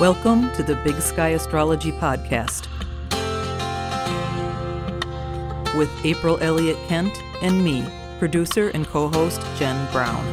Welcome to the Big Sky Astrology Podcast with April Elliott Kent and me, producer and co host Jen Brown.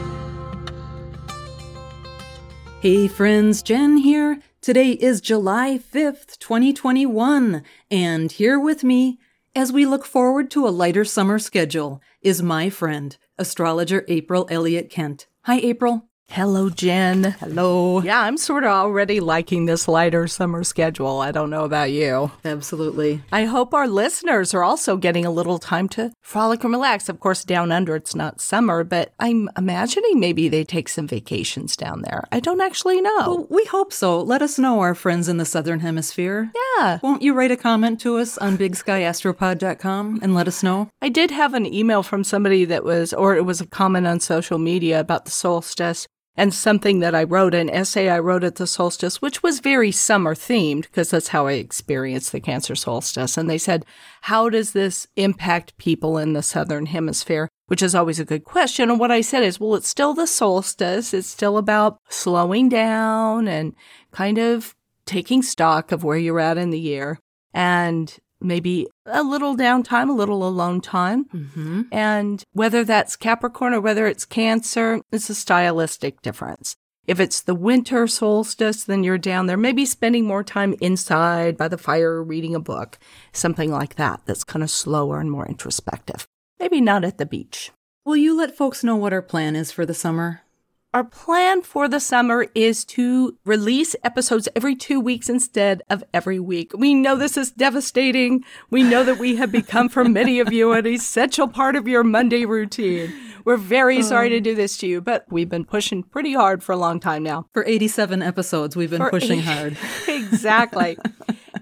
Hey friends, Jen here. Today is July 5th, 2021, and here with me, as we look forward to a lighter summer schedule, is my friend, astrologer April Elliott Kent. Hi, April. Hello, Jen. Hello. Yeah, I'm sort of already liking this lighter summer schedule. I don't know about you. Absolutely. I hope our listeners are also getting a little time to frolic and relax. Of course, down under it's not summer, but I'm imagining maybe they take some vacations down there. I don't actually know. Well, we hope so. Let us know, our friends in the Southern Hemisphere. yeah. Won't you write a comment to us on bigskyastropod.com and let us know? I did have an email from somebody that was, or it was a comment on social media about the solstice and something that I wrote, an essay I wrote at the solstice, which was very summer themed because that's how I experienced the Cancer solstice. And they said, How does this impact people in the Southern Hemisphere? Which is always a good question. And what I said is, well, it's still the solstice. It's still about slowing down and kind of taking stock of where you're at in the year and maybe a little downtime, a little alone time. Mm-hmm. And whether that's Capricorn or whether it's Cancer, it's a stylistic difference. If it's the winter solstice, then you're down there, maybe spending more time inside by the fire reading a book, something like that, that's kind of slower and more introspective. Maybe not at the beach. Will you let folks know what our plan is for the summer? Our plan for the summer is to release episodes every two weeks instead of every week. We know this is devastating. We know that we have become, for many of you, an essential part of your Monday routine. We're very oh. sorry to do this to you, but we've been pushing pretty hard for a long time now. For 87 episodes, we've been For pushing eight- hard. exactly.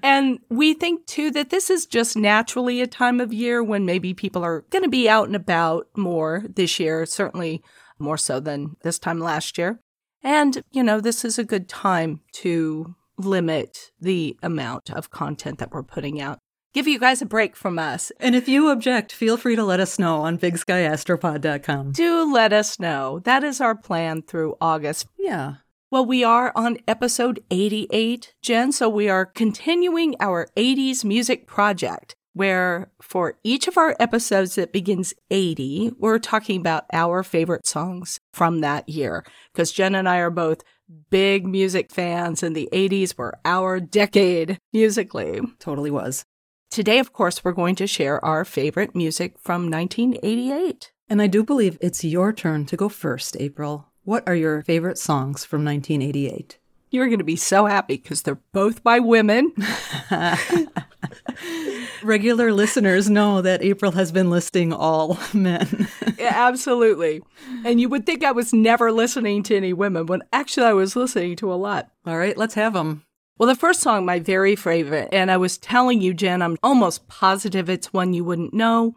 and we think too that this is just naturally a time of year when maybe people are going to be out and about more this year, certainly more so than this time last year. And, you know, this is a good time to limit the amount of content that we're putting out. Give you guys a break from us. And if you object, feel free to let us know on bigskyastropod.com. Do let us know. That is our plan through August. Yeah. Well, we are on episode 88, Jen, so we are continuing our 80s music project, where for each of our episodes that begins 80, we're talking about our favorite songs from that year. Because Jen and I are both big music fans, and the 80s were our decade musically. Totally was. Today, of course, we're going to share our favorite music from 1988. And I do believe it's your turn to go first, April. What are your favorite songs from 1988? You're going to be so happy because they're both by women. Regular listeners know that April has been listing all men. Yeah, absolutely. And you would think I was never listening to any women, but actually I was listening to a lot. all right, let's have them. Well, the first song, my very favorite, and I was telling you, Jen, I'm almost positive it's one you wouldn't know.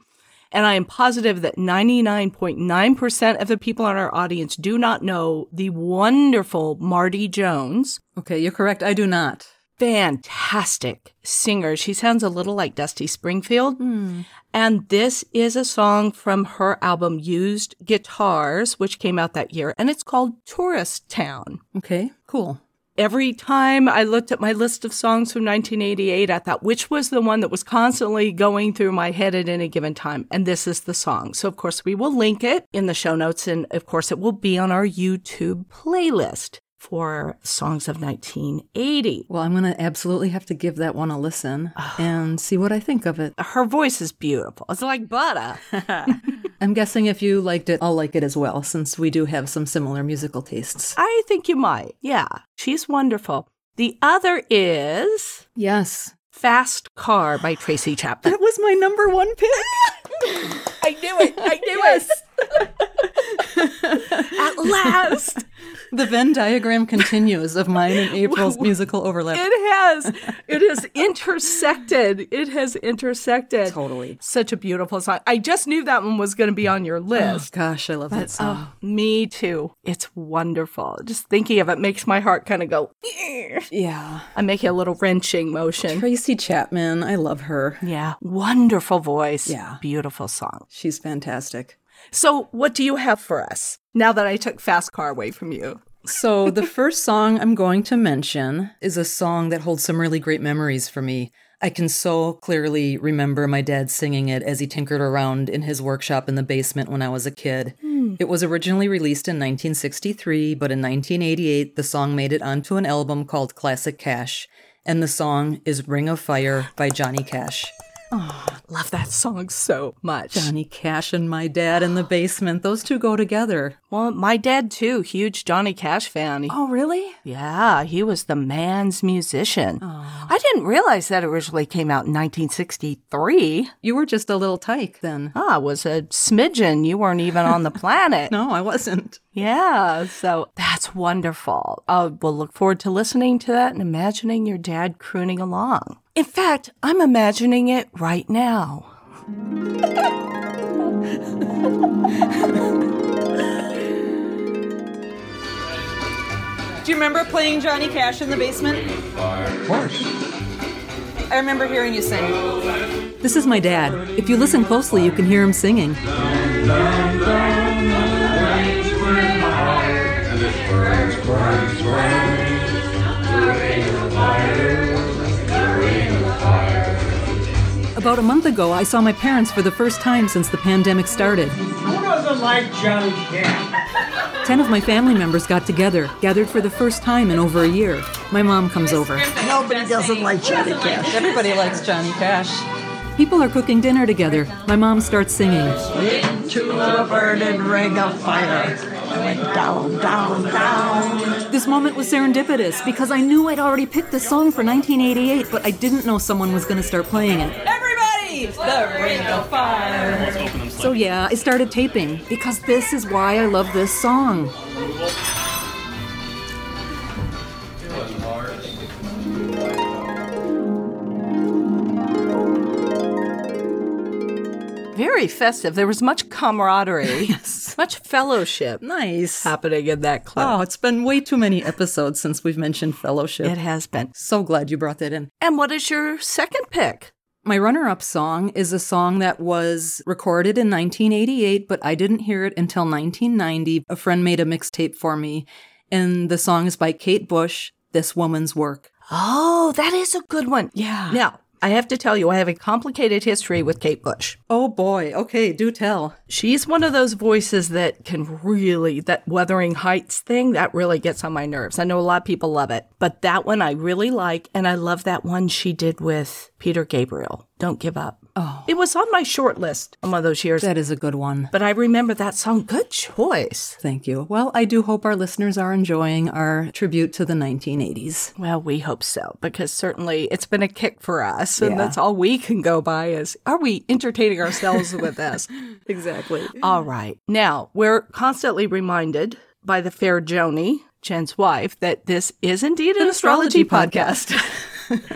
And I am positive that 99.9% of the people in our audience do not know the wonderful Marti Jones. Okay, you're correct. I do not. Fantastic singer. She sounds a little like Dusty Springfield. Hmm. And this is a song from her album Used Guitars, which came out that year, and it's called Tourist Town. Okay, cool. Every time I looked at my list of songs from 1988, I thought, which was the one that was constantly going through my head at any given time? And this is the song. So, of course, we will link it in the show notes. And, of course, it will be on our YouTube playlist for songs of 1980. Well, I'm going to absolutely have to give that one a listen and see what I think of it. Her voice is beautiful. It's like butter. I'm guessing if you liked it, I'll like it as well, since we do have some similar musical tastes. I think you might. Yeah, she's wonderful. The other is Yes. Fast Car by Tracy Chapman. That was my number one pick. I knew it. I knew it. At last. The Venn diagram continues of mine and April's musical overlap. It has. It has intersected. It has intersected. Totally. Such a beautiful song. I just knew that one was going to be on your list. Oh, list. gosh, I love that song. Oh, me too. It's wonderful. Just thinking of it makes my heart kind of go. yeah. I make a little wrenching motion. Tracy Chapman, I love her. Yeah, wonderful voice. Yeah. beautiful song. She's fantastic. So, what do you have for us now that I took Fast Car away from you? So, the first song I'm going to mention is a song that holds some really great memories for me. I can so clearly remember my dad singing it as he tinkered around in his workshop in the basement when I was a kid. Hmm. It was originally released in 1963, but in 1988, the song made it onto an album called Classic Cash, and the song is Ring of Fire by Johnny Cash. Oh, love that song so much. Johnny Cash and my dad in the basement, those two go together. Well, my dad too, huge Johnny Cash fan. Oh, really? yeah, he was the man's musician. I didn't realize that originally came out in 1963. You were just a little tyke then. Ah, was a smidgen. You weren't even on the planet. No, I wasn't. Yeah, so that's wonderful. Uh, we'll look forward to listening to that and imagining your dad crooning along. In fact, I'm imagining it right now. Do you remember playing Johnny Cash in the basement? Of course. I remember hearing you sing. This is my dad. If you listen closely, you can hear him singing. About a month ago, I saw my parents for the first time since the pandemic started. Who doesn't like Johnny Cash? Ten of my family members got together, gathered for the first time in over a year. My mom comes over. Nobody doesn't like Johnny Cash. Everybody likes Johnny Cash. People are cooking dinner together. My mom starts singing. To the burning ring of fire. I went down, down, down. This moment was serendipitous because I knew I'd already picked the song for 1988, but I didn't know someone was going to start playing it. Everybody! The Ring of Fire! So yeah, I started taping because this is why I love this song. Very festive. There was much camaraderie, much fellowship Nice. happening in that clip. Oh, it's been way too many episodes since we've mentioned fellowship. It has been. So glad you brought that in. And what is your second pick? My runner up song is a song that was recorded in 1988, but I didn't hear it until 1990. A friend made a mixtape for me, and the song is by Kate Bush, This Woman's Work. Oh, that is a good one. Yeah. Now, I have to tell you, I have a complicated history with Kate Bush. Oh boy, okay, do tell. She's one of those voices that can really, that Wuthering Heights thing, that really gets on my nerves. I know a lot of people love it, but that one I really like. And I love that one she did with Peter Gabriel. Don't give up. Oh. It was on my short list on one of those years. That is a good one. But I remember that song. Good choice. Thank you. Well, I do hope our listeners are enjoying our tribute to the 1980s. Well, we hope so, because certainly it's been a kick for us. And Yeah. that's all we can go by is, are we entertaining ourselves with this? Exactly. All right. Now, we're constantly reminded by the fair Joni, Jen's wife, that this is indeed an, astrology, podcast.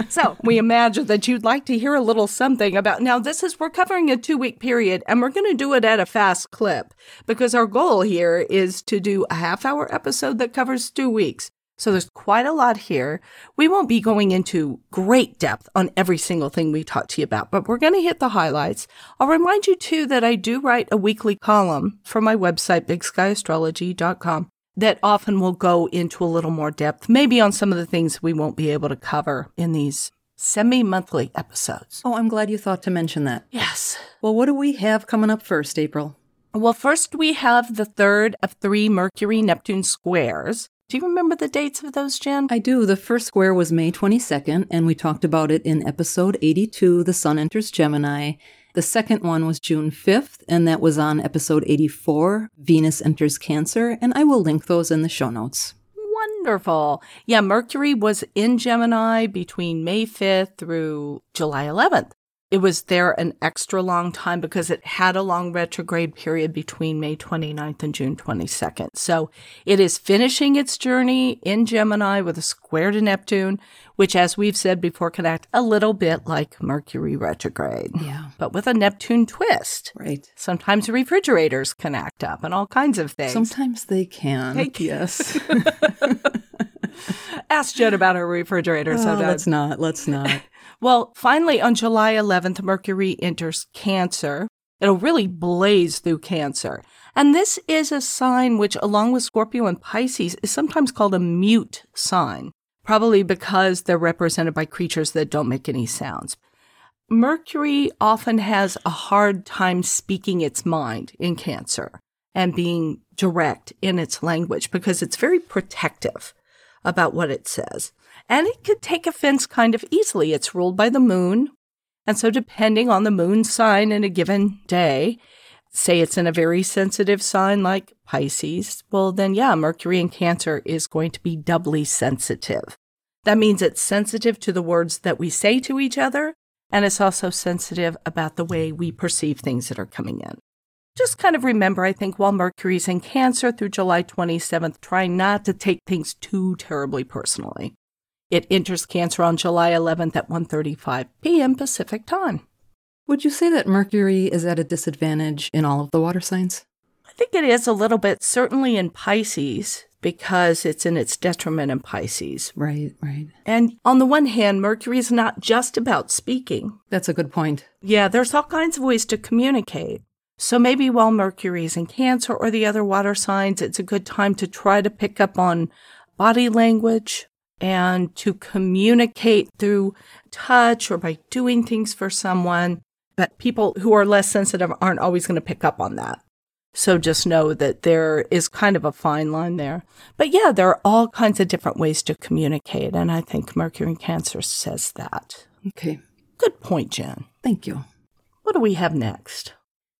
so we imagine that you'd like to hear a little something about. Now, this is, we're covering a two week period and we're going to do it at a fast clip because our goal here is to do a half hour episode that covers two weeks. So there's quite a lot here. We won't be going into great depth on every single thing we talked to you about, but we're going to hit the highlights. I'll remind you too that I do write a weekly column for my website, bigskyastrology.com, that often will go into a little more depth, maybe on some of the things we won't be able to cover in these semi-monthly episodes. Oh, I'm glad you thought to mention that. Yes. Well, what do we have coming up first, April? Well, first we have the third of three Mercury Neptune squares. Do you remember the dates of those, Jen? I do. The first square was May 22nd, and we talked about it in episode 82, The Sun Enters Gemini. The second one was June 5th, and that was on episode 84, Venus Enters Cancer, and I will link those in the show notes. Wonderful. Yeah, Mercury was in Gemini between May 5th through July 11th. It was there an extra long time because it had a long retrograde period between May 29th and June 22nd. So it is finishing its journey in Gemini with a square to Neptune, which, as we've said before, can act a little bit like Mercury retrograde. Yeah. But with a Neptune twist. Right. Sometimes refrigerators can act up and all kinds of things. Sometimes they can. They can. Yes. Ask Jen about her refrigerator Oh, let's not. Let's not. Well, finally, on July 11th, Mercury enters Cancer. It'll really blaze through Cancer. And this is a sign which, along with Scorpio and Pisces, is sometimes called a mute sign, probably because they're represented by creatures that don't make any sounds. Mercury often has a hard time speaking its mind in Cancer and being direct in its language because it's very protective about what it says. And it could take offense kind of easily. It's ruled by the moon. And so, depending on the moon sign in a given day, say it's in a very sensitive sign like Pisces, well, then, yeah, Mercury in Cancer is going to be doubly sensitive. That means it's sensitive to the words that we say to each other, and it's also sensitive about the way we perceive things that are coming in. Just kind of remember, I think, while Mercury's in Cancer through July 27th, try not to take things too terribly personally. It enters Cancer on July 11th at 1:35 p.m. Pacific Time. Would you say that Mercury is at a disadvantage in all of the water signs? I think it is a little bit, certainly in Pisces, because it's in its detriment in Pisces. Right, right. And on the one hand, Mercury is not just about speaking. That's a good point. Yeah, there's all kinds of ways to communicate. So maybe while Mercury is in Cancer or the other water signs, it's a good time to try to pick up on body language and to communicate through touch or by doing things for someone but people who are less sensitive aren't always going to pick up on that. So just know that there is kind of a fine line there. But yeah, there are all kinds of different ways to communicate. And I think Mercury in Cancer says that. Okay. Good point, Jen. Thank you. What do we have next?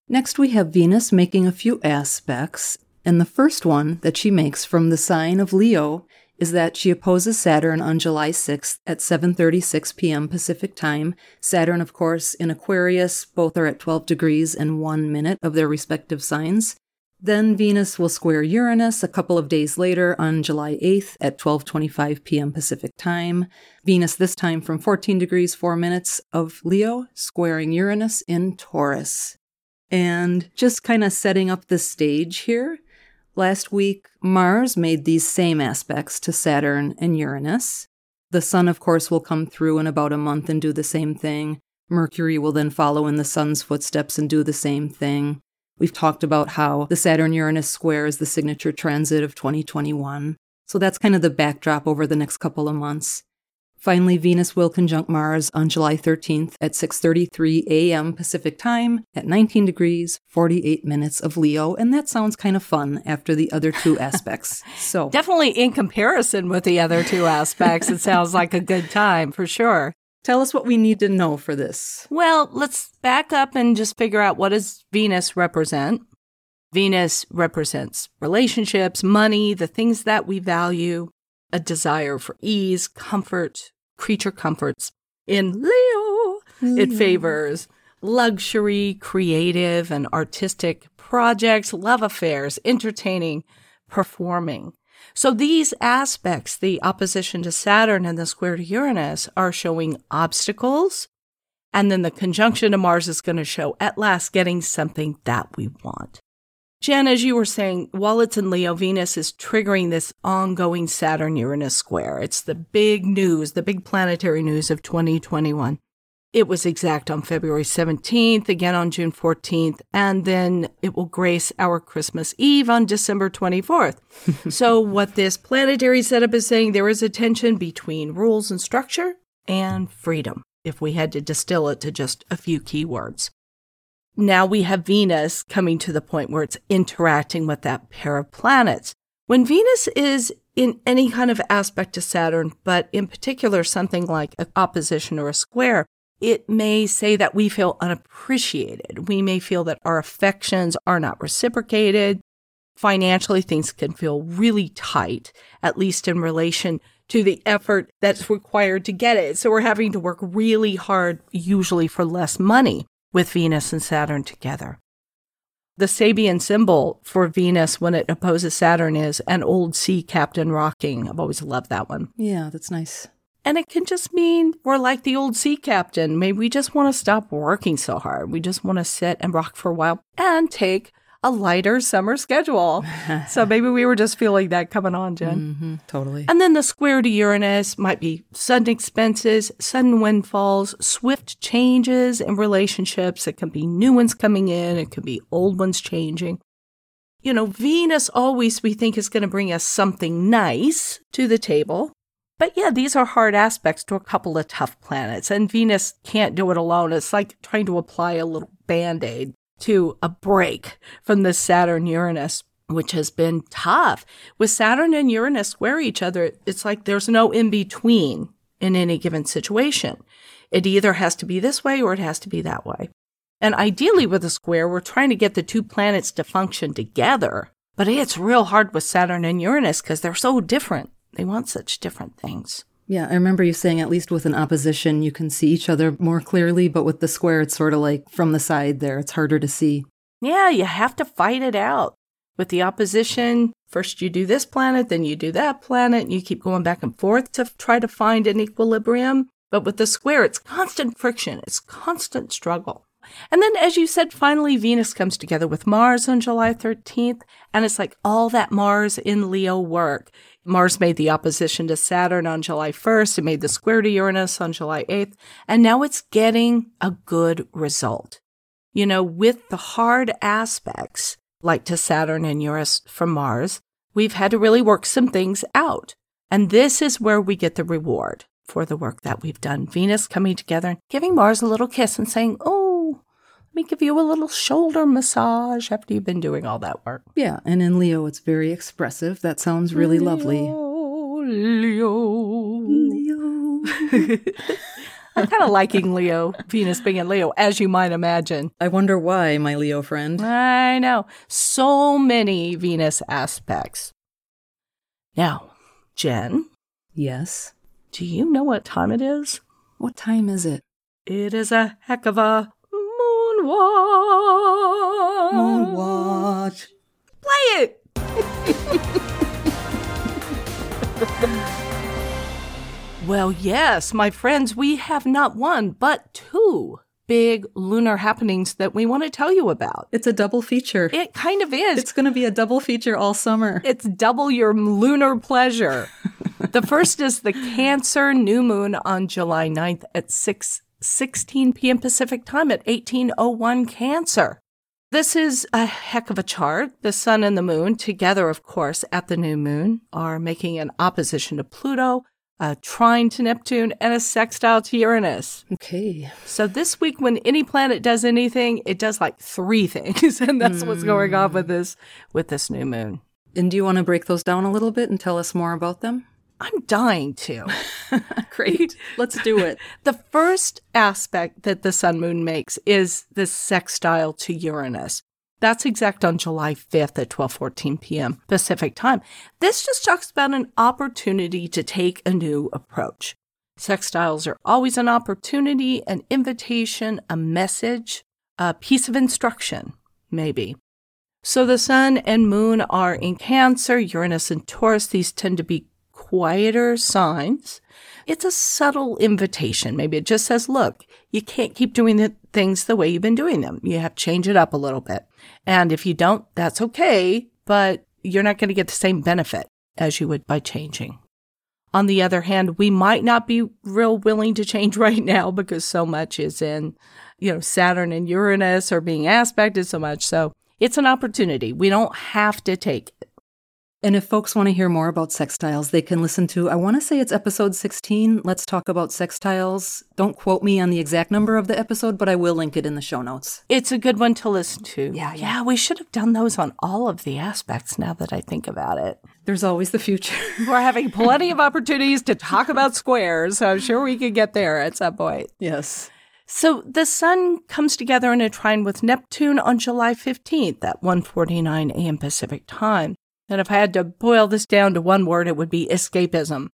Next, we have Venus making a few aspects. And the first one that she makes from the sign of Leo is that she opposes Saturn on July 6th at 7:36 p.m. Pacific Time. Saturn, of course, in Aquarius, both are at 12 degrees and 1 minute of their respective signs. Then Venus will square Uranus a couple of days later on July 8th at 12:25 p.m. Pacific Time. Venus this time from 14 degrees 4 minutes of Leo squaring Uranus in Taurus. And just kind of setting up the stage here, Last week, Mars made these same aspects to Saturn and Uranus. The Sun, of course, will come through in about a month and do the same thing. Mercury will then follow in the Sun's footsteps and do the same thing. We've talked about how the Saturn Uranus square is the signature transit of 2021. So that's kind of the backdrop over the next couple of months. Finally, Venus will conjunct Mars on July 13th at 6:33 a.m. Pacific Time at 19 degrees 48 minutes of Leo, and that sounds kind of fun after the other two aspects. So, definitely in comparison with the other two aspects, it sounds like a good time for sure. Tell us what we need to know for this. Well, let's back up and just figure out what does Venus represent? Venus represents relationships, money, the things that we value, a desire for ease, comfort, creature comforts. In Leo, mm. it favors luxury, creative, and artistic projects, love affairs, entertaining, performing. So these aspects, the opposition to Saturn and the square to Uranus, are showing obstacles. And then the conjunction to Mars is going to show at last getting something that we want. Jen, as you were saying, while it's in Leo, Venus is triggering this ongoing Saturn Uranus square. It's the big news, the big planetary news of 2021. It was exact on February 17th, again on June 14th, and then it will grace our Christmas Eve on December 24th. so, what this planetary setup is saying, there is a tension between rules and structure and freedom, if we had to distill it to just a few key words now we have Venus coming to the point where it's interacting with that pair of planets. When Venus is in any kind of aspect to Saturn, but in particular something like an opposition or a square, it may say that we feel unappreciated. We may feel that our affections are not reciprocated. Financially, things can feel really tight, at least in relation to the effort that's required to get it. So we're having to work really hard, usually for less money with Venus and Saturn together. The Sabian symbol for Venus when it opposes Saturn is an old sea captain rocking. I've always loved that one. Yeah, that's nice. And it can just mean we're like the old sea captain. Maybe we just want to stop working so hard. We just want to sit and rock for a while and take a lighter summer schedule. so maybe we were just feeling that coming on, Jen. Mm-hmm, totally. And then the square to Uranus might be sudden expenses, sudden windfalls, swift changes in relationships. It can be new ones coming in, it could be old ones changing. you know, Venus always we think is going to bring us something nice to the table. But yeah, these are hard aspects to a couple of tough planets, and Venus can't do it alone. It's like trying to apply a little band aid to a break from the Saturn Uranus, which has been tough. With Saturn and Uranus square each other, it's like there's no in between in any given situation. It either has to be this way or it has to be that way. And ideally, with a square, we're trying to get the two planets to function together. But it's real hard with Saturn and Uranus because they're so different. They want such different things. Yeah, I remember you saying at least with an opposition, you can see each other more clearly, but with the square, it's sort of like from the side there, it's harder to see. Yeah, you have to fight it out. With the opposition, first you do this planet, then you do that planet, and you keep going back and forth to try to find an equilibrium. But with the square, it's constant friction, it's constant struggle. And then, as you said, finally, Venus comes together with Mars on July 13th, and it's like all that Mars in Leo work. Mars made the opposition to Saturn on July 1st. It made the square to Uranus on July 8th. And now it's getting a good result. You know, with the hard aspects, like to Saturn and Uranus from Mars, we've had to really work some things out. And this is where we get the reward for the work that we've done. Venus coming together and giving Mars a little kiss and saying, Oh, let me give you a little shoulder massage after you've been doing all that work. Yeah, and in Leo, it's very expressive. That sounds really lovely. Leo. Leo. I'm kind of liking Leo, Venus being in Leo, as you might imagine. I wonder why, my Leo friend. I know. So many Venus aspects. Now, Jen, Yes. do you know what time it is? What time is it? It is a heck of a moonwatch. Moonwatch. Play it. well, yes, my friends, we have not one, but two big lunar happenings that we want to tell you about. It's a double feature. It kind of is. It's going to be a double feature all summer. It's double your lunar pleasure. the first is the Cancer new moon on July 9th at 6 16 p.m. Pacific time at 1801 Cancer. This is a heck of a chart. The sun and the moon, together, of course, at the new moon, are making an opposition to Pluto, a trine to Neptune, and a sextile to Uranus. Okay. So this week, when any planet does anything, it does like three things, and that's what's going on with hmm. this with this new moon. And do you want to break those down a little bit and tell us more about them? I'm dying to. Great. Let's do it. The first aspect that the sun moon makes is the sextile to Uranus. That's exact on July 5th at 12:14 p.m. Pacific time. This just talks about an opportunity to take a new approach. Sextiles are always an opportunity, an invitation, a message, a piece of instruction, maybe. So the sun and moon are in Cancer, Uranus and Taurus. These tend to be quieter signs. It's a subtle invitation. Maybe it just says, look, you can't keep doing the things the way you've been doing them. You have to change it up a little bit. And if you don't, that's okay, but you're not going to get the same benefit as you would by changing. On the other hand, we might not be real willing to change right now because so much is in, you know, Saturn and Uranus are being aspected so much. So it's an opportunity. We don't have to take it. And if folks want to hear more about sextiles, they can listen to, I want to say it's episode 16. Let's talk about sextiles. Don't quote me on the exact number of the episode, but I will link it in the show notes. It's a good one to listen to. Yeah, yeah. Yeah, we should have done those on all of the aspects now that I think about it. There's always the future. We're having plenty of opportunities to talk about squares, so I'm sure we could get there at some point. yes. So the sun comes together in a trine with Neptune on July 15th at 1:49 a.m. Pacific time. And if I had to boil this down to one word, it would be escapism.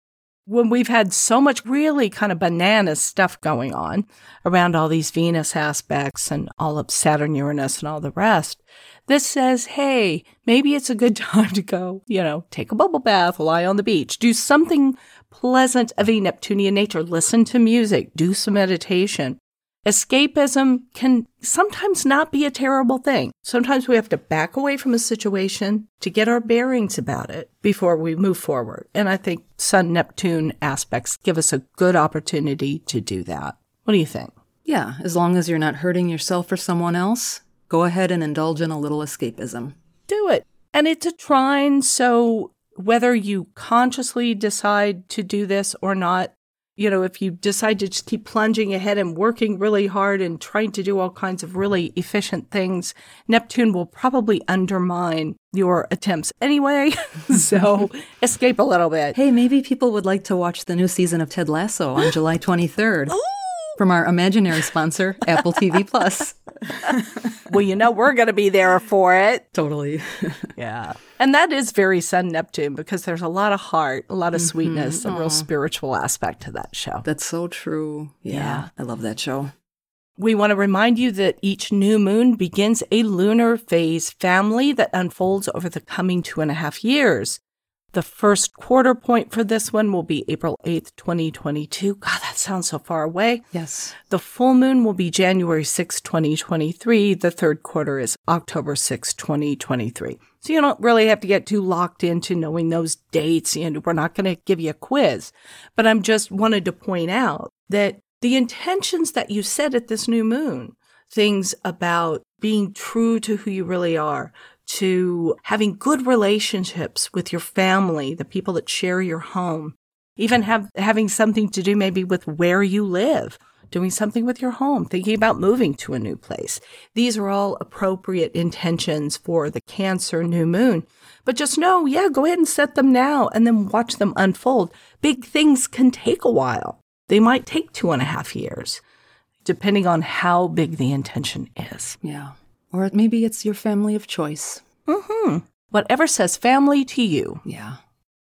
When we've had so much really kind of banana stuff going on around all these Venus aspects and all of Saturn, Uranus, and all the rest, this says, hey, maybe it's a good time to go, you know, take a bubble bath, lie on the beach, do something pleasant of a Neptunian nature, listen to music, do some meditation. Escapism can sometimes not be a terrible thing. Sometimes we have to back away from a situation to get our bearings about it before we move forward. And I think Sun Neptune aspects give us a good opportunity to do that. What do you think? Yeah, as long as you're not hurting yourself or someone else, go ahead and indulge in a little escapism. Do it. And it's a trine, so whether you consciously decide to do this or not, you know, if you decide to just keep plunging ahead and working really hard and trying to do all kinds of really efficient things, Neptune will probably undermine your attempts anyway. so escape a little bit. Hey, maybe people would like to watch the new season of Ted Lasso on July 23rd. From our imaginary sponsor, Apple TV Plus. Well, you know, we're going to be there for it. Totally. Yeah. And that is very Sun Neptune because there's a lot of heart, a lot of mm-hmm. sweetness, a real spiritual aspect to that show. That's so true. Yeah, Yeah. I love that show. We want to remind you that each new moon begins a lunar phase family that unfolds over the coming two and a half years. The first quarter point for this one will be April 8th, 2022. God, that sounds so far away. Yes. The full moon will be January 6th, 2023. The third quarter is October 6th, 2023. So you don't really have to get too locked into knowing those dates and we're not going to give you a quiz. But I'm just wanted to point out that the intentions that you set at this new moon, things about being true to who you really are, to having good relationships with your family, the people that share your home, even have having something to do maybe with where you live, doing something with your home, thinking about moving to a new place. These are all appropriate intentions for the Cancer new moon. But just know, yeah, go ahead and set them now and then watch them unfold. Big things can take a while. They might take two and a half years, depending on how big the intention is. Yeah. Or maybe it's your family of choice. Mm-hmm. Whatever says family to you. Yeah.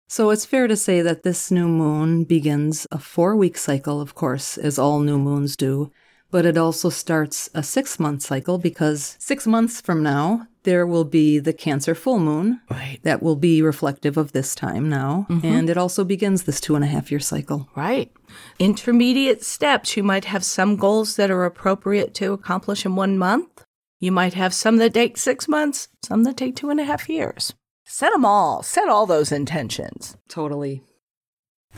So it's fair to say that this new moon begins a four week cycle, of course, as all new moons do, but it also starts a six month cycle because six months from now, there will be the Cancer full moon. Right. That will be reflective of this time now. Mm-hmm. And it also begins this two and a half year cycle. Right. Intermediate steps. You might have some goals that are appropriate to accomplish in one month. You might have some that take six months, some that take two and a half years. Set them all. Set all those intentions. Totally.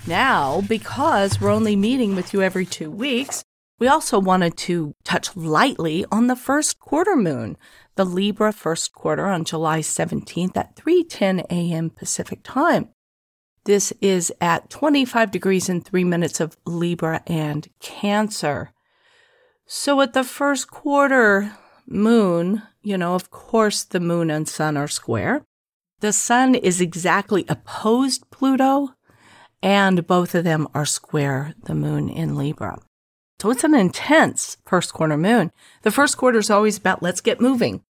Now, because we're only meeting with you every two weeks, we also wanted to touch lightly on the first quarter moon, the Libra first quarter on July 17th at 3:10 a.m. Pacific time. This is at 25 degrees and 3 minutes of Libra and Cancer. So at the first quarter moon, you know, of course the moon and sun are square. The sun is exactly opposed Pluto, and both of them are square the moon in Libra. So it's an intense first quarter moon. The first quarter is always about let's get moving.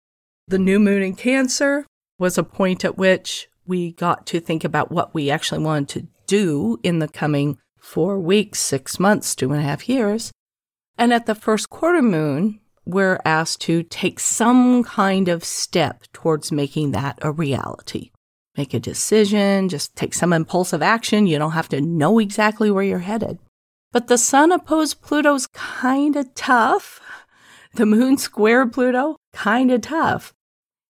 The new moon in Cancer was a point at which we got to think about what we actually wanted to do in the coming four weeks, six months, two and a half years. And at the first quarter moon, we're asked to take some kind of step towards making that a reality. Make a decision, just take some impulsive action. You don't have to know exactly where you're headed. But the sun opposed Pluto's kind of tough. The moon square Pluto, kind of tough.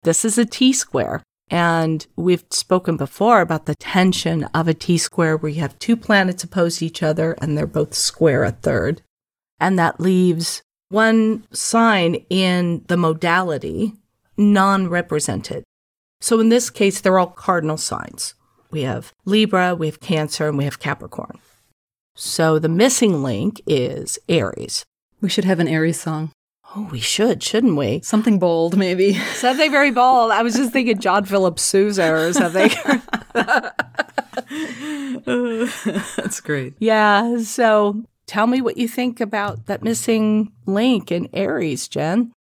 This is a T square. And we've spoken before about the tension of a T square where you have two planets opposed to each other and they're both square a third. And that leaves one sign in the modality non represented. So in this case, they're all cardinal signs. We have Libra, we have Cancer, and we have Capricorn. So the missing link is Aries. We should have an Aries song. Oh, we should, shouldn't we? Something bold, maybe. Something very bold. I was just thinking John Philip Sousa or something. That's great. yeah. So tell me what you think about that missing link in Aries, Jen.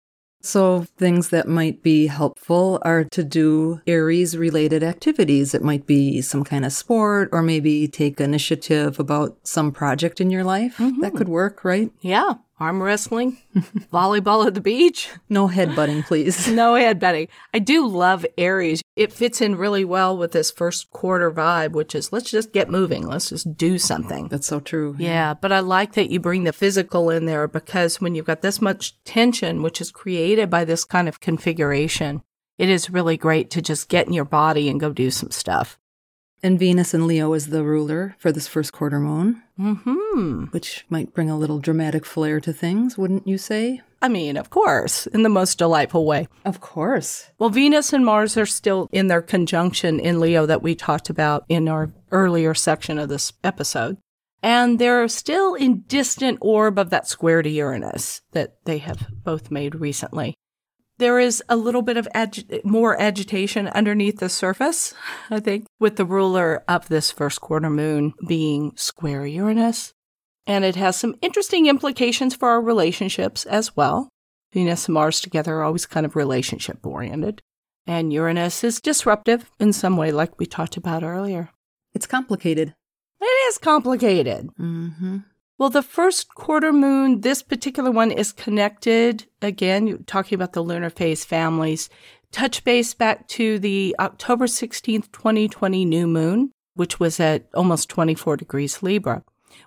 So, things that might be helpful are to do Aries related activities. It might be some kind of sport or maybe take initiative about some project in your life. That mm-hmm. could work, right? Yeah. Arm wrestling, volleyball at the beach. No headbutting, please. No headbutting. I do love Aries. It fits in really well with this first quarter vibe, which is let's just get moving. Let's just do something. That's so true. Yeah, but I like that you bring the physical in there because when you've got this much tension, which is created by this kind of configuration, it is really great to just get in your body and go do some stuff. And Venus in Leo is the ruler for this first quarter moon, Hmm. which might bring a little dramatic flair to things, wouldn't you say? I mean, of course, in the most delightful way. Of course. Well, Venus and Mars are still in their conjunction in Leo that we talked about in our earlier section of this episode. And they're still in distant orb of that square to Uranus that they have both made recently. There is a little bit of agi- more agitation underneath the surface, I think, with the ruler of this first quarter moon being square Uranus. And it has some interesting implications for our relationships as well. Venus and Mars together are always kind of relationship oriented. And Uranus is disruptive in some way, like we talked about earlier. It's complicated. It is complicated. Mm-hmm. Well, the first quarter moon, this particular one is connected. Again, talking about the lunar phase families. Touch base back to the October 16th, 2020 new moon, which was at almost 24 degrees Libra.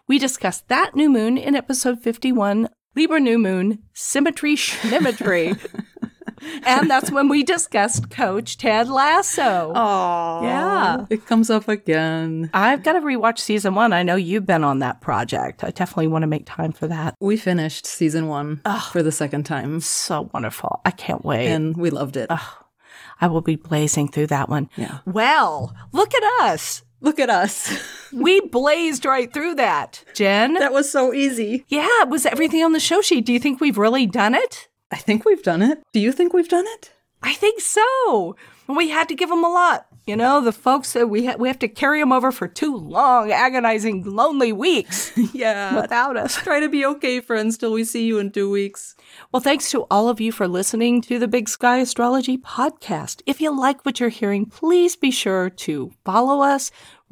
We discussed that new moon in episode 51, Libra new moon, symmetry, symmetry. and that's when we discussed Coach Ted Lasso. Oh, Yeah. It comes up again. I've got to rewatch season one. I know you've been on that project. I definitely want to make time for that. We finished season one for the second time, So wonderful. I can't wait. and we loved it. I will be blazing through that one. Yeah. Well, look at us. Look at us. We blazed right through that. Jen? that was so easy. yeah, it was everything on the show sheet. Do you think we've really done it? I think we've done it. Do you think we've done it? I think so. We had to give them a lot. You know, the folks that we ha- we have to carry them over for two long, agonizing, lonely weeks Yeah. without us. Try to be okay, friends, till we see you in two weeks. Well, thanks to all of you for listening to the Big Sky Astrology podcast. If you like what you're hearing, please be sure to follow us,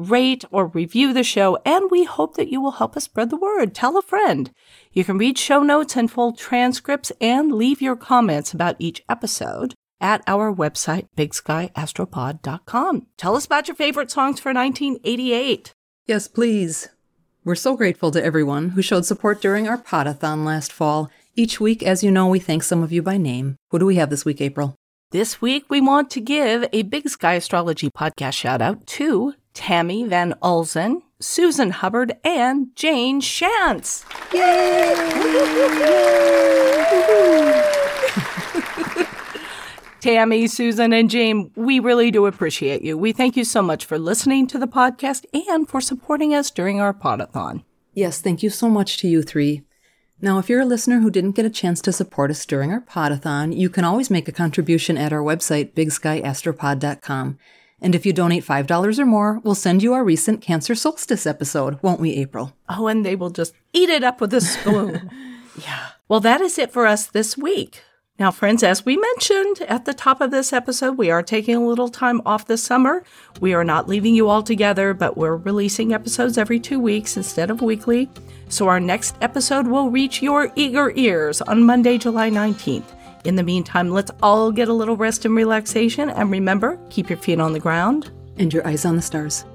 rate, or review the show, and we hope that you will help us spread the word. Tell a friend. You can read show notes and full transcripts and leave your comments about each episode at our website, bigskyastropod.com. Tell us about your favorite songs for 1988. Yes, please. We're so grateful to everyone who showed support during our podathon last fall. Each week, as you know, we thank some of you by name. Who do we have this week, April? This week, we want to give a Big Sky Astrology podcast shout out to Tammy Van Ulzen, Susan Hubbard, and Jane Shantz. Yay! Tammy, Susan, and Jane, we really do appreciate you. We thank you so much for listening to the podcast and for supporting us during our podathon. Yes, thank you so much to you three. Now, if you're a listener who didn't get a chance to support us during our podathon, you can always make a contribution at our website, bigskyastropod.com. And if you donate $5 or more, we'll send you our recent Cancer Solstice episode, won't we, April? Oh, and they will just eat it up with a spoon. yeah. Well, that is it for us this week. Now, friends, as we mentioned at the top of this episode, we are taking a little time off this summer. We are not leaving you all together, but we're releasing episodes every two weeks instead of weekly. So our next episode will reach your eager ears on Monday, July 19th. In the meantime, let's all get a little rest and relaxation. And remember, keep your feet on the ground. And your eyes on the stars.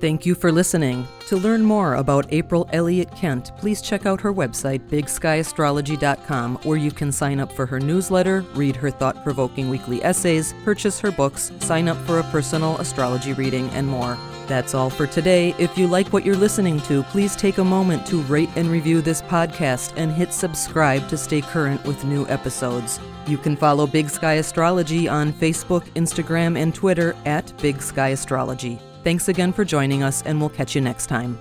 Thank you for listening. To learn more about April Elliott Kent, please check out her website, bigskyAstrology.com, where you can sign up for her newsletter, read her thought provoking weekly essays, purchase her books, sign up for a personal astrology reading, and more. That's all for today. If you like what you're listening to, please take a moment to rate and review this podcast and hit subscribe to stay current with new episodes. You can follow Big Sky Astrology on Facebook, Instagram, and Twitter at Big Sky Astrology. Thanks again for joining us, and we'll catch you next time.